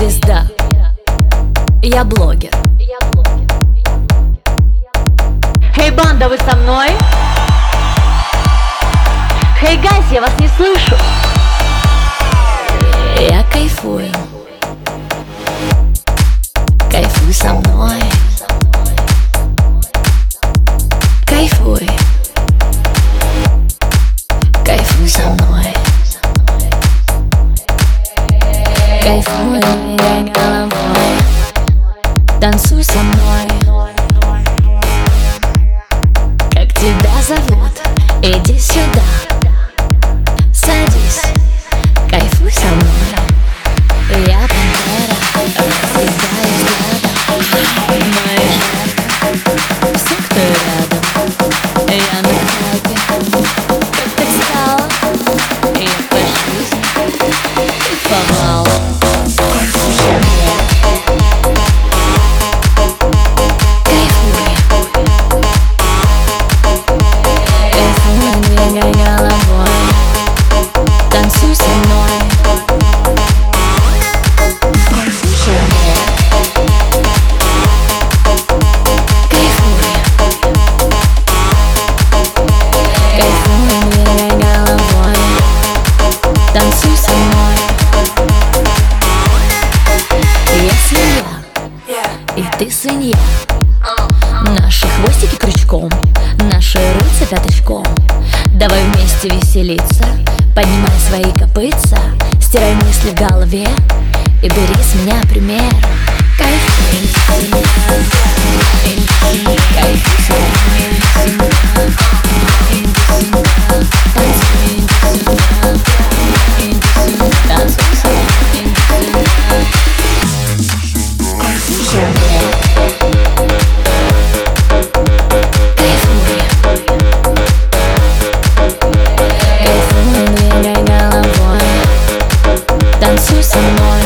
звезда. Я блогер. Хей, банда, вы со мной? Хей, гайс, я вас не слышу. Я кайфую Танцуй со мной И ты свинья Наши хвостики крючком Наши рыльца пяточком. Давай вместе веселиться Поднимай свои копытца Стирай мысли в голове И бери с меня пример. Кайфуй to someone